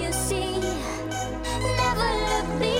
you see. Never look behind.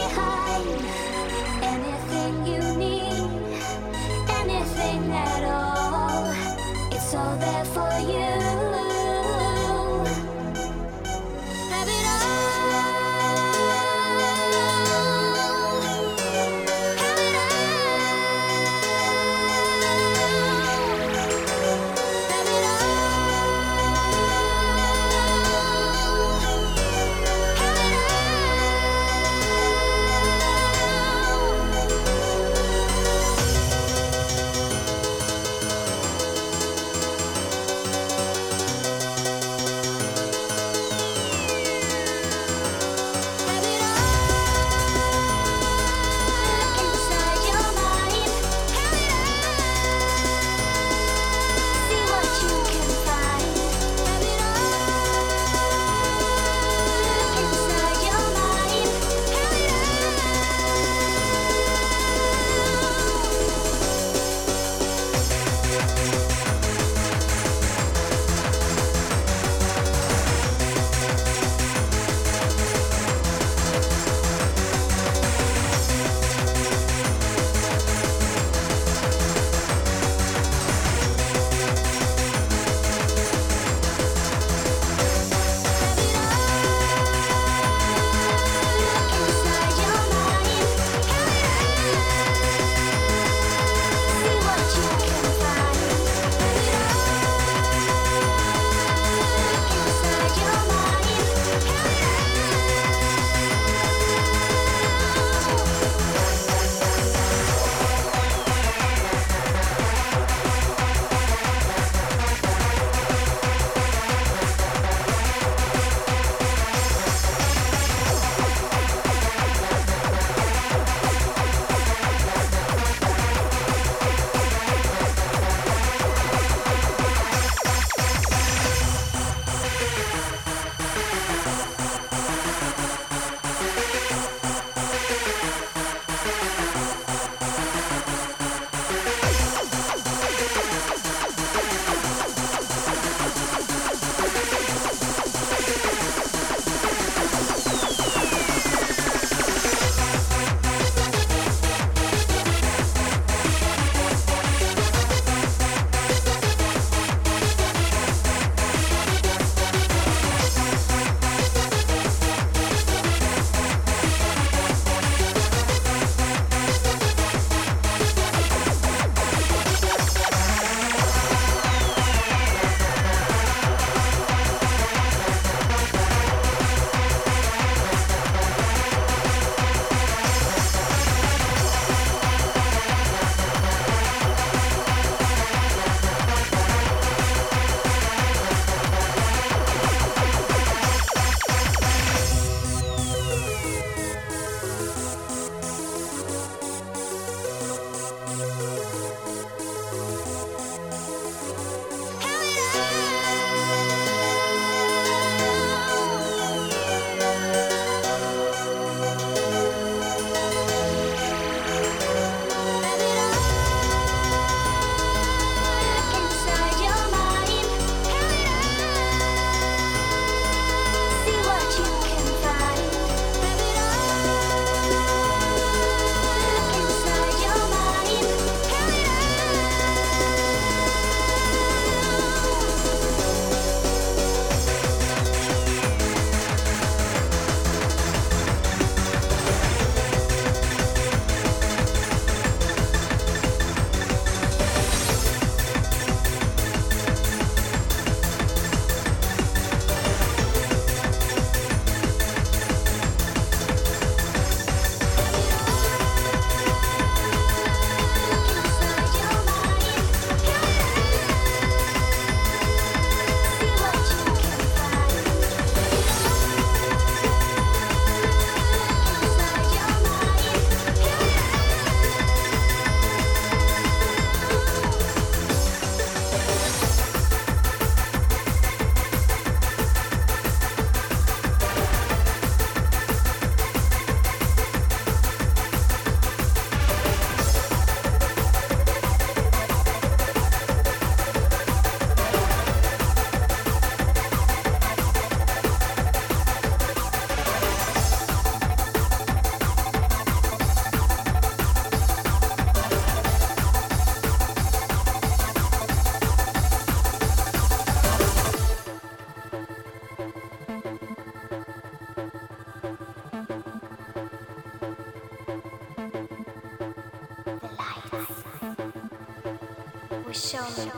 笑了。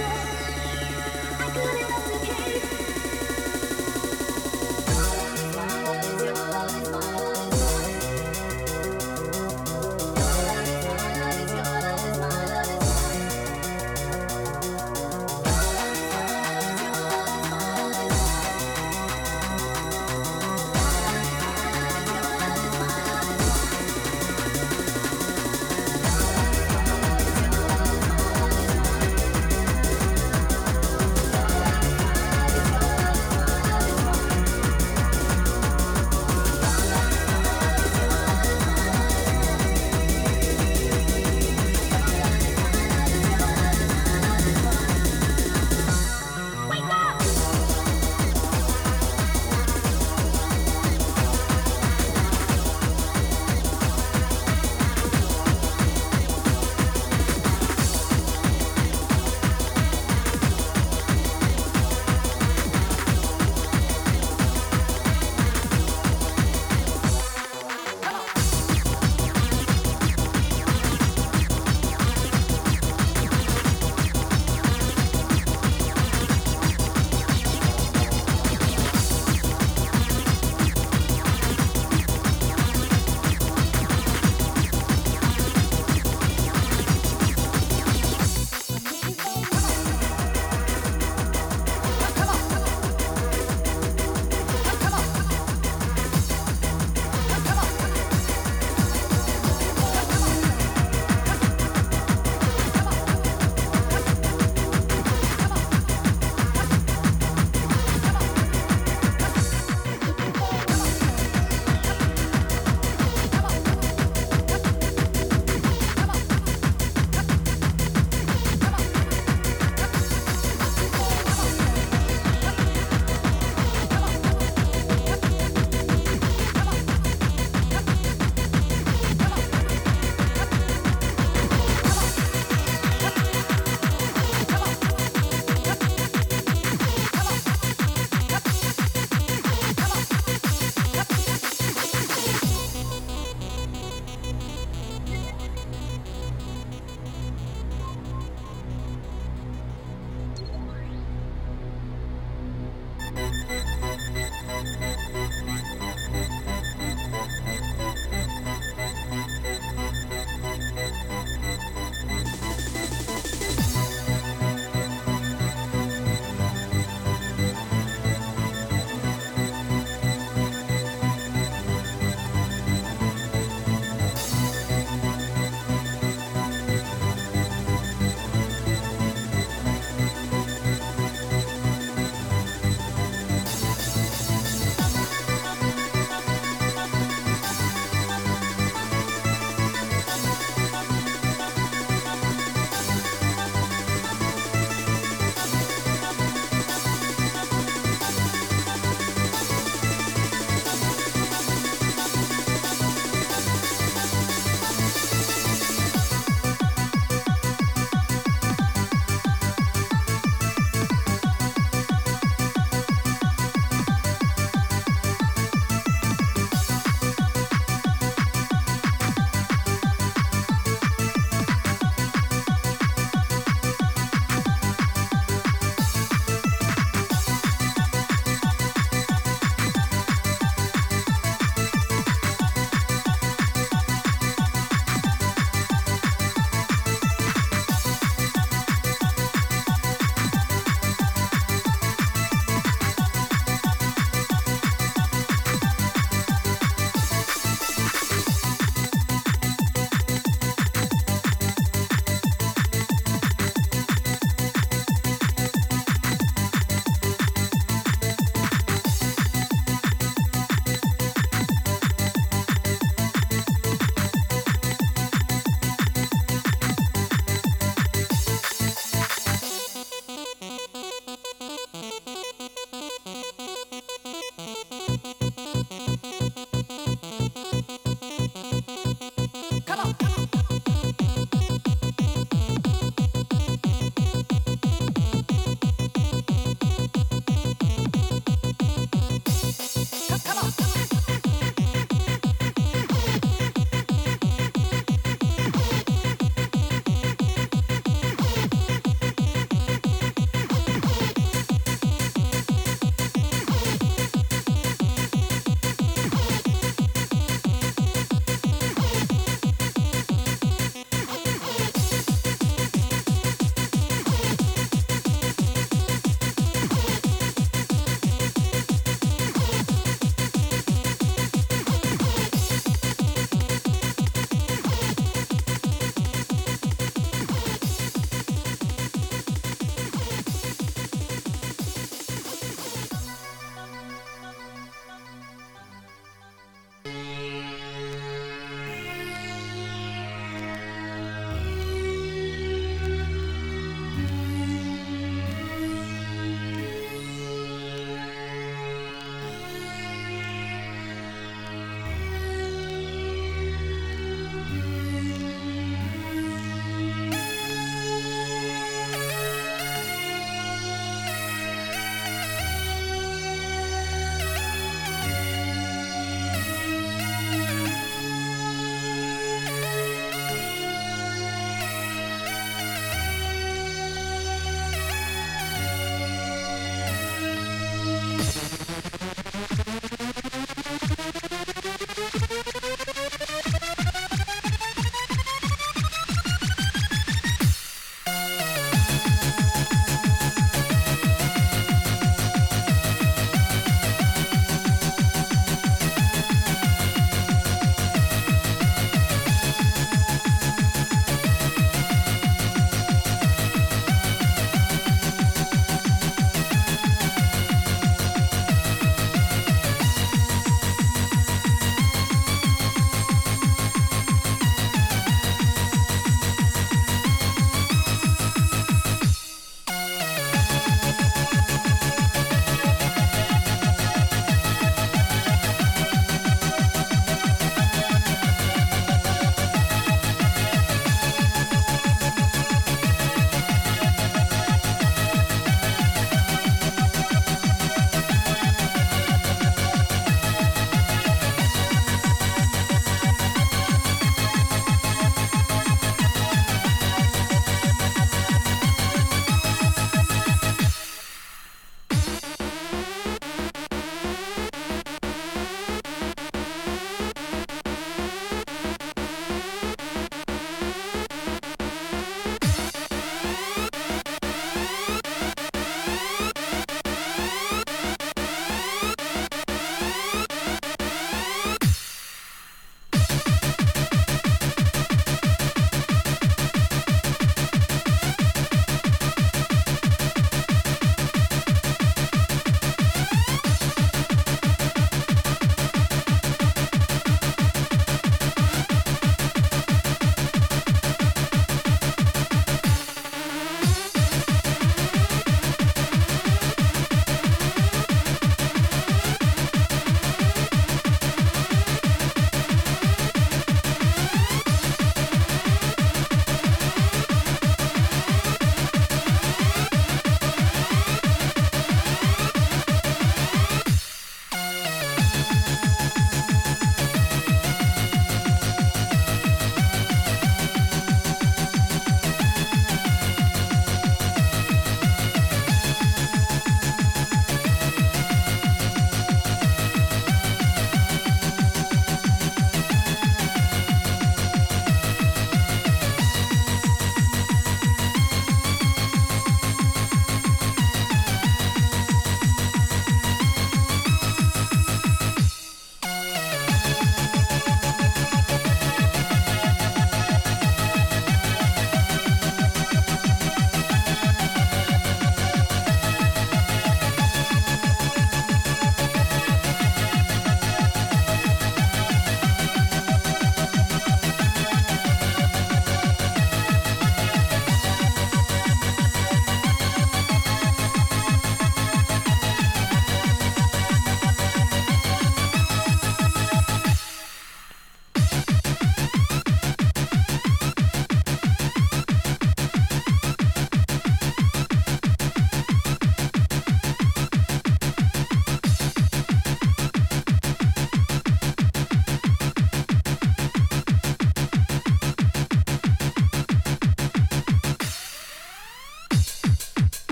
A